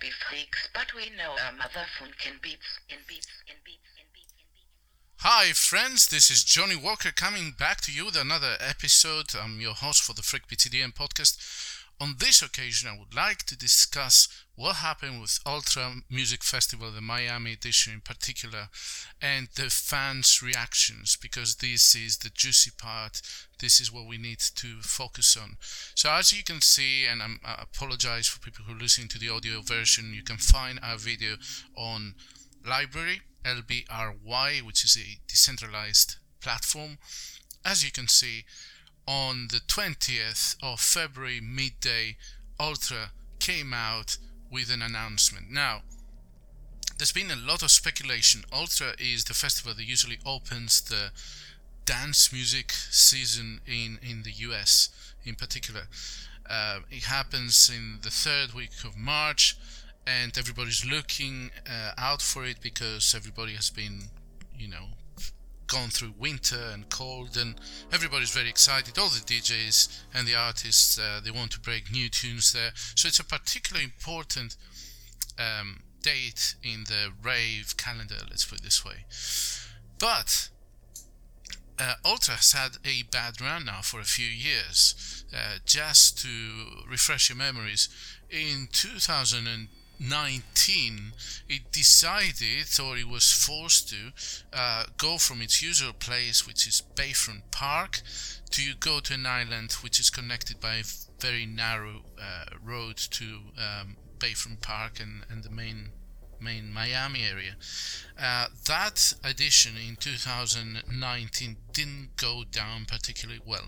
be freaks, but we know our mother can in beats in beats in beats in beats. Hi, friends. This is Johnny Walker coming back to you with another episode. I'm your host for the Freak BTDM podcast. On this occasion, I would like to discuss what happened with Ultra Music Festival, the Miami edition in particular, and the fans' reactions, because this is the juicy part. This is what we need to focus on. So, as you can see, and I'm, I apologize for people who are listening to the audio version, you can find our video on LBRY, LBRY, which is a decentralized platform. As you can see, on the 20th of February midday, Ultra came out with an announcement. Now, there's been a lot of speculation. Ultra is the festival that usually opens the dance music season in, in the US in particular. Uh, it happens in the third week of March, and everybody's looking uh, out for it because everybody has been, you know, gone through winter and cold, and everybody's very excited. All the DJs and the artists uh, they want to break new tunes there, so it's a particularly important um, date in the rave calendar. Let's put it this way. But uh, Ultra has had a bad run now for a few years. Uh, just to refresh your memories, in 2000 19, it decided, or it was forced to, uh, go from its usual place, which is Bayfront Park, to go to an island which is connected by a very narrow uh, road to um, Bayfront Park and, and the main main Miami area. Uh, that addition in 2019 didn't go down particularly well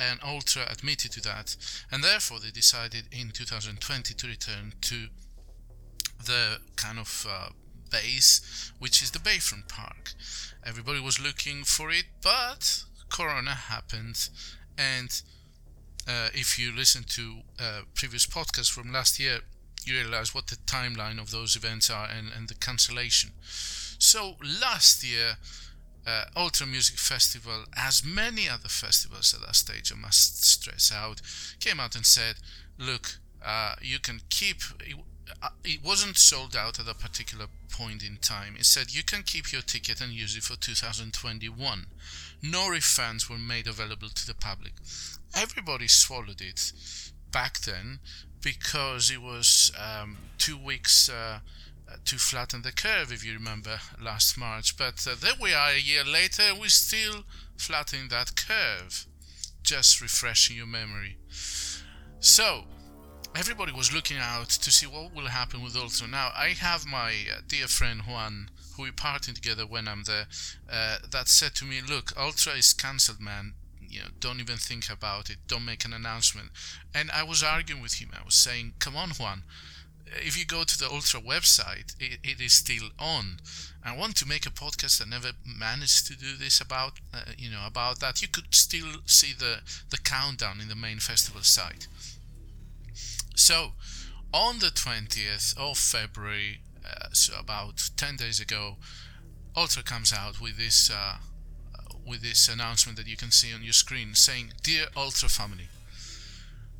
and Ultra admitted to that, and therefore they decided in 2020 to return to the kind of uh, base, which is the Bayfront Park. Everybody was looking for it, but Corona happened, and uh, if you listen to uh, previous podcasts from last year, you realize what the timeline of those events are and, and the cancellation. So last year, uh, Ultra Music Festival, as many other festivals at that stage, I must stress out, came out and said, "Look, uh, you can keep it wasn't sold out at a particular point in time. It said you can keep your ticket and use it for 2021. No refunds were made available to the public. Everybody swallowed it back then because it was um, two weeks uh, uh to flatten the curve, if you remember last March. But uh, there we are a year later, we're still flattening that curve. Just refreshing your memory. So, everybody was looking out to see what will happen with Ultra. Now, I have my uh, dear friend Juan, who we partying together when I'm there, uh, that said to me, "Look, Ultra is cancelled, man. You know, don't even think about it. Don't make an announcement." And I was arguing with him. I was saying, "Come on, Juan." If you go to the Ultra website, it, it is still on. I want to make a podcast I never managed to do this about, uh, you know, about that. You could still see the the countdown in the main festival site. So, on the 20th of February, uh, so about 10 days ago, Ultra comes out with this uh, with this announcement that you can see on your screen saying, "Dear Ultra family,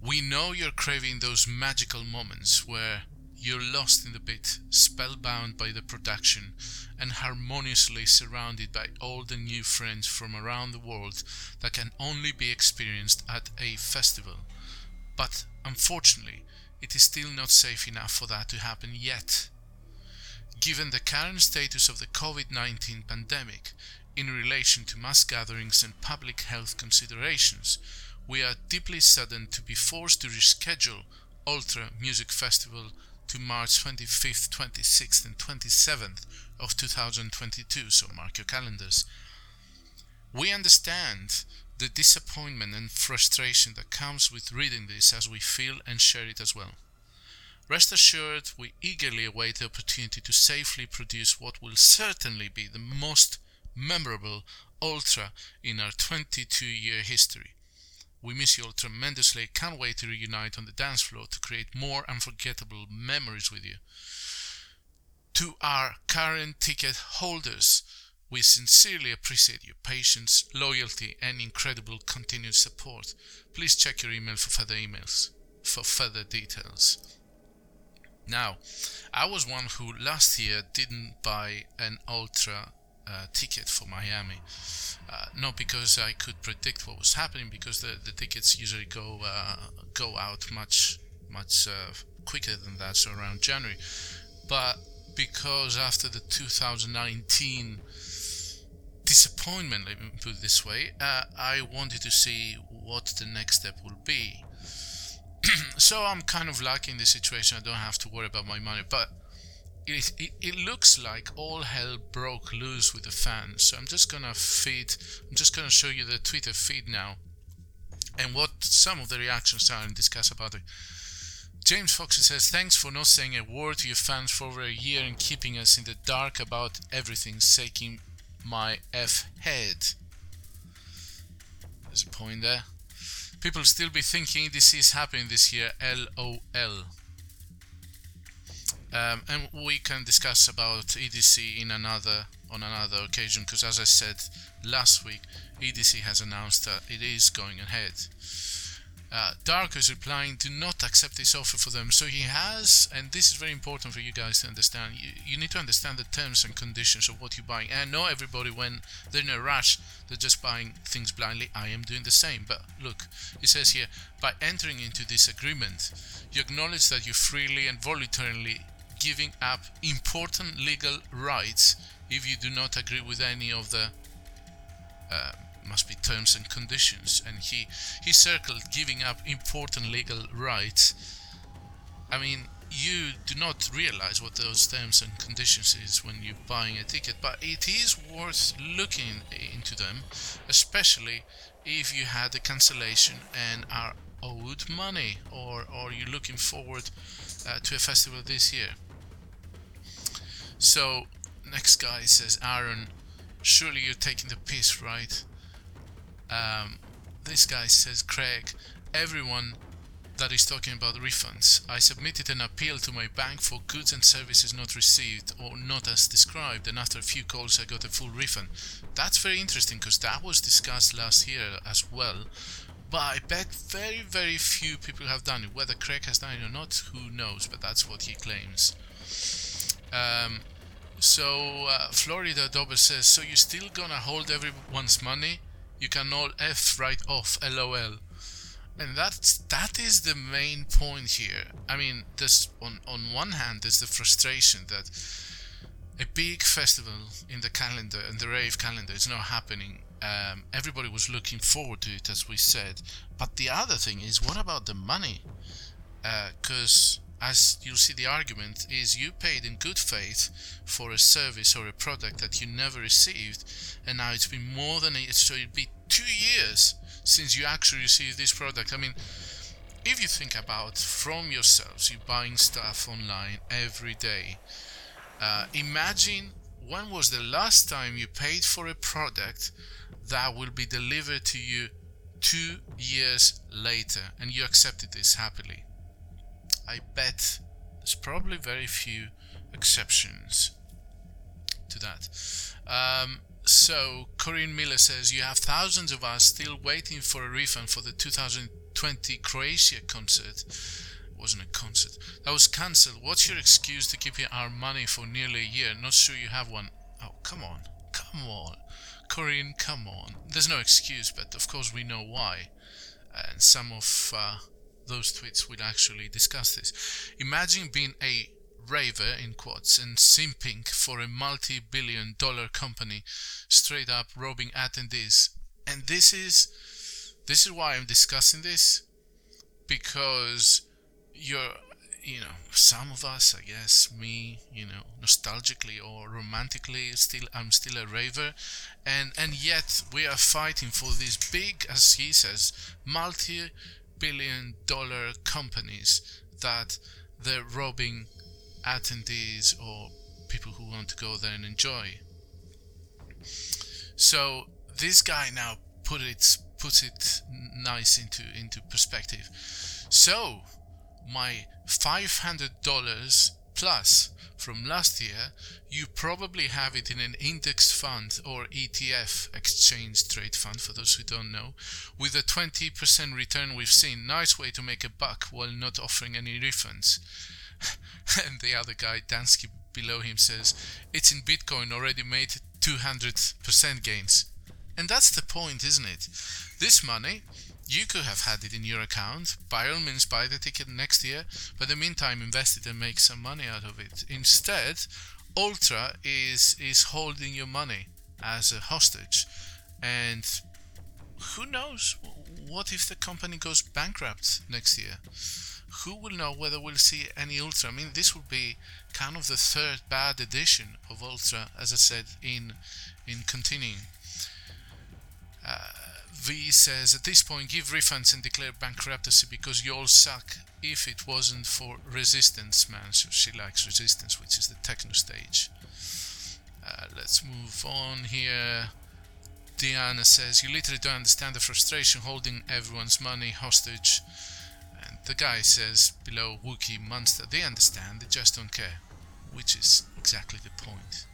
we know you're craving those magical moments where you're lost in the bit, spellbound by the production, and harmoniously surrounded by all the new friends from around the world that can only be experienced at a festival. But unfortunately, it is still not safe enough for that to happen yet. Given the current status of the COVID 19 pandemic in relation to mass gatherings and public health considerations, we are deeply saddened to be forced to reschedule Ultra Music Festival to March 25th, 26th, and 27th of 2022, so mark your calendars. We understand the disappointment and frustration that comes with reading this as we feel and share it as well. Rest assured, we eagerly await the opportunity to safely produce what will certainly be the most memorable Ultra in our 22 year history. We miss you all tremendously, can't wait to reunite on the dance floor to create more unforgettable memories with you. To our current ticket holders, we sincerely appreciate your patience, loyalty, and incredible continued support. Please check your email for further emails for further details. Now, I was one who last year didn't buy an ultra uh, ticket for Miami. Uh, not because I could predict what was happening, because the, the tickets usually go uh, go out much much uh, quicker than that, so around January. But because after the 2019 disappointment, let me put it this way, uh, I wanted to see what the next step will be. so I'm kind of lucky in this situation. I don't have to worry about my money, but it, it, it, looks like all hell broke loose with the fans. So I'm just gonna feed. I'm just gonna show you the Twitter feed now, and what some of the reactions are and discuss about it. James Fox says, Thanks for not saying a word to your fans for over a year and keeping us in the dark about everything, shaking my F head. There's a point there. People still be thinking this is happening this year, LOL. Um, and we can discuss about EDC in another on another occasion because as I said last week, EDC has announced that it is going ahead. Uh, Dark is replying, do not accept this offer for them. So he has, and this is very important for you guys to understand, you, you need to understand the terms and conditions of what you're buying. And not everybody, when they're in a rush, they're just buying things blindly. I am doing the same. But look, it says here, by entering into this agreement, you acknowledge that you're freely and voluntarily giving up important legal rights if you do not agree with any of the uh, must be terms and conditions. And he he circled giving up important legal rights. I mean you do not realize what those terms and conditions is when you're buying a ticket but it is worth looking into them especially if you had a cancellation and are owed money or or you're looking forward uh, to a festival this year. So next guy says aaron surely you're taking the piss right um, this guy says, Craig, everyone that is talking about refunds. I submitted an appeal to my bank for goods and services not received or not as described, and after a few calls, I got a full refund. That's very interesting because that was discussed last year as well. But I bet very, very few people have done it. Whether Craig has done it or not, who knows? But that's what he claims. Um, so uh, Florida Dobber says, so you're still gonna hold everyone's money? You can all F right off LOL. And that's that is the main point here. I mean, there's on on one hand there's the frustration that a big festival in the calendar and the rave calendar is not happening. Um, everybody was looking forward to it, as we said. But the other thing is, what about the money? Because uh, as you'll see, the argument is you paid in good faith for a service or a product that you never received, and now it's been more than a so it'd be two years since you actually received this product. I mean, if you think about from yourselves, you're buying stuff online every day. Uh, imagine when was the last time you paid for a product that will be delivered to you two years later and you accepted this happily. I bet there's probably very few exceptions to that. Um, so Corinne Miller says you have thousands of us still waiting for a refund for the 2020 Croatia concert. It wasn't a concert that was cancelled. What's your excuse to keep our money for nearly a year? Not sure you have one. Oh, come on, come on, Corinne, come on. There's no excuse, but of course we know why, and some of uh, those tweets will actually discuss this. Imagine being a raver in quotes and simping for a multi-billion dollar company straight up robbing attendees. And this is this is why i'm discussing this because you're you know some of us i guess me you know nostalgically or romantically still i'm still a raver. And and yet we are fighting for these big as he says multi billion dollar companies that they're robbing attendees or people who want to go there and enjoy. So this guy now put it puts it nice into into perspective. So my five hundred dollars plus from last year, you probably have it in an index fund or ETF, exchange trade fund, for those who don't know, with a 20% return we've seen. Nice way to make a buck while not offering any refunds. and the other guy, Dansky, below him says, It's in Bitcoin already made 200% gains. And that's the point, isn't it? This money, you could have had it in your account. By all means, buy the ticket next year, but in the meantime, invest it and make some money out of it. Instead, Ultra is is holding your money as a hostage, and who knows what if the company goes bankrupt next year? Who will know whether we'll see any Ultra? I mean, this would be kind of the third bad edition of Ultra, as I said in in continuing. Uh, V says at this point give refunds and declare bankruptcy because you all suck if it wasn't for resistance man so she likes resistance which is the techno stage uh, let's move on here Diana says you literally don't understand the frustration holding everyone's money hostage the guy says below Wookie Monster they understand they just don't care which is exactly the point.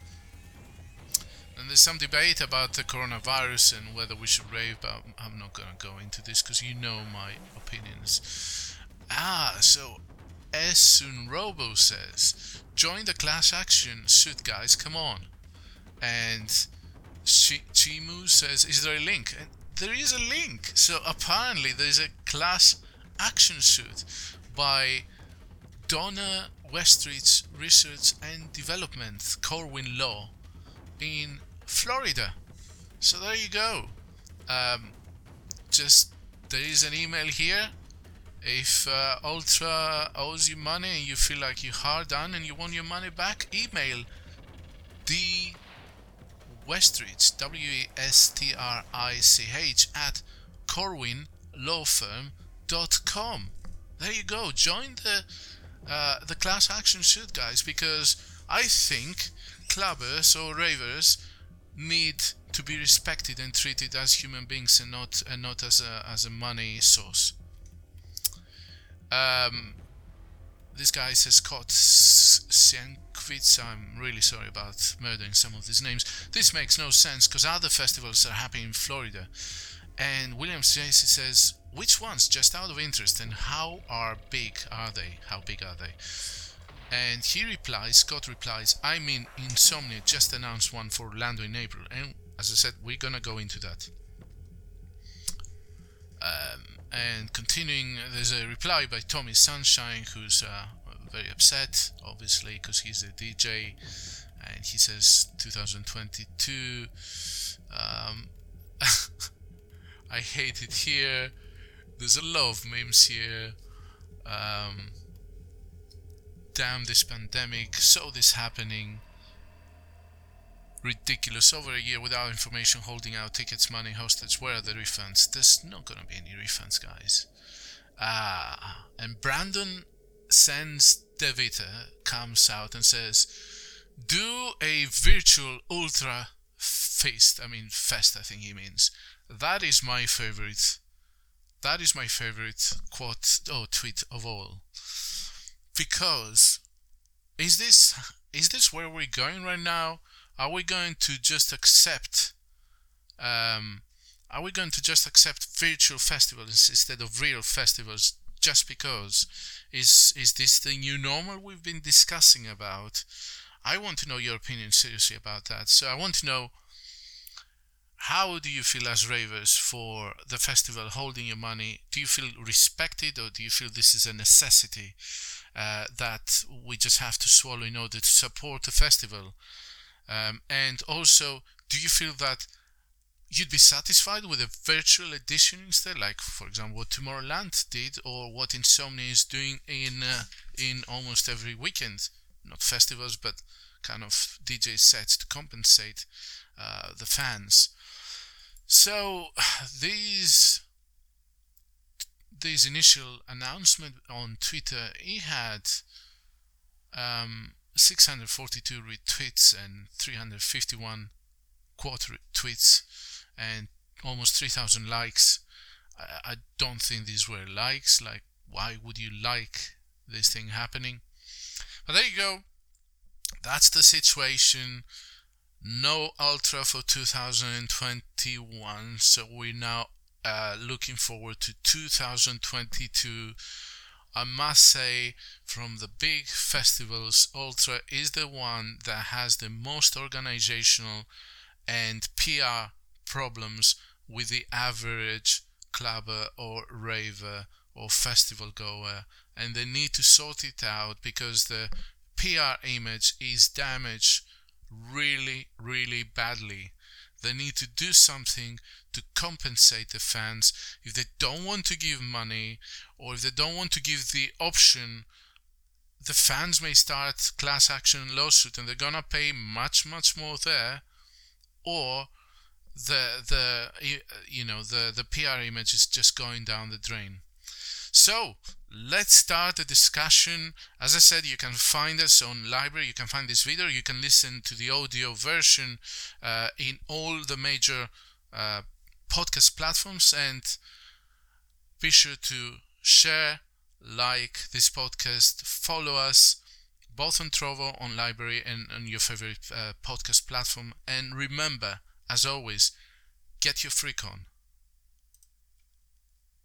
and there's some debate about the coronavirus and whether we should rave, but I'm not going to go into this because you know my opinions. Ah, so Esun Robo says, join the class action suit, guys, come on. And Chimu says, is there a link? And there is a link. So apparently there's a class action suit by Donna Westrich's Research and Development, Corwin Law, in Florida. So there you go. Um, just there is an email here. If uh, Ultra owes you money and you feel like you're hard done and you want your money back, email the Westrich W E S T R I C H at corwinlawfirm.com. There you go. Join the uh, the class action suit, guys, because I think clubbers or ravers need to be respected and treated as human beings and not and not as a as a money source. Um, this guy says Scott Sienkiewicz. I'm really sorry about murdering some of these names. This makes no sense because other festivals are happening in Florida. And William Stacy says, which ones, just out of interest, and how are big are they? How big are they? And he replies, Scott replies, I mean, Insomniac just announced one for Orlando in April. And as I said, we're gonna go into that. Um, and continuing, there's a reply by Tommy Sunshine, who's uh, very upset, obviously, because he's a DJ. And he says 2022. Um, I hate it here. There's a lot of memes here. Um, damn this pandemic, saw this happening. Ridiculous. Over a year without information, holding out tickets, money, hostage. Where are the refunds? There's not gonna be any refunds, guys. Ah, and Brandon sends Devita comes out and says, "Do a virtual ultra fest." I mean, fest. I think he means. That is my favorite. That is my favorite quote or tweet of all because is this is this where we're going right now? Are we going to just accept? Um, are we going to just accept virtual festivals instead of real festivals just because? Is is this the new normal we've been discussing about? I want to know your opinion seriously about that. So I want to know how do you feel as ravers for the festival holding your money? Do you feel respected or do you feel this is a necessity? uh, that we just have to swallow in order to support the festival? Um, and also, do you feel that you'd be satisfied with a virtual edition instead, like for example what Tomorrowland did, or what Insomniac is doing in uh, in almost every weekend? Not festivals, but kind of DJ sets to compensate uh, the fans. So these this initial announcement on Twitter, he had um, 642 retweets and 351 quote tweets and almost 3,000 likes. I, I don't think these were likes. Like, why would you like this thing happening? But there you go. That's the situation. No Ultra for 2021. So we're now uh, looking forward to 2022 I must say, from the big festivals, Ultra is the one that has the most organizational and PR problems with the average clubber or raver or festival goer, and they need to sort it out because the PR image is damaged really, really badly. They need to do something to compensate the fans. If they don't want to give money or if they don't want to give the option the fans may start class action lawsuit and they're gonna pay much much more there. Or the the you know the the PR image is just going down the drain so let's start the discussion. As I said, you can find us on LBRY, You can find this video. You can listen to the audio version uh, in all the major uh, podcast platforms. And be sure to share, like this podcast, follow us both on Trovo, on LBRY, and on your favorite uh, podcast platform. And remember, as always, get your freak on.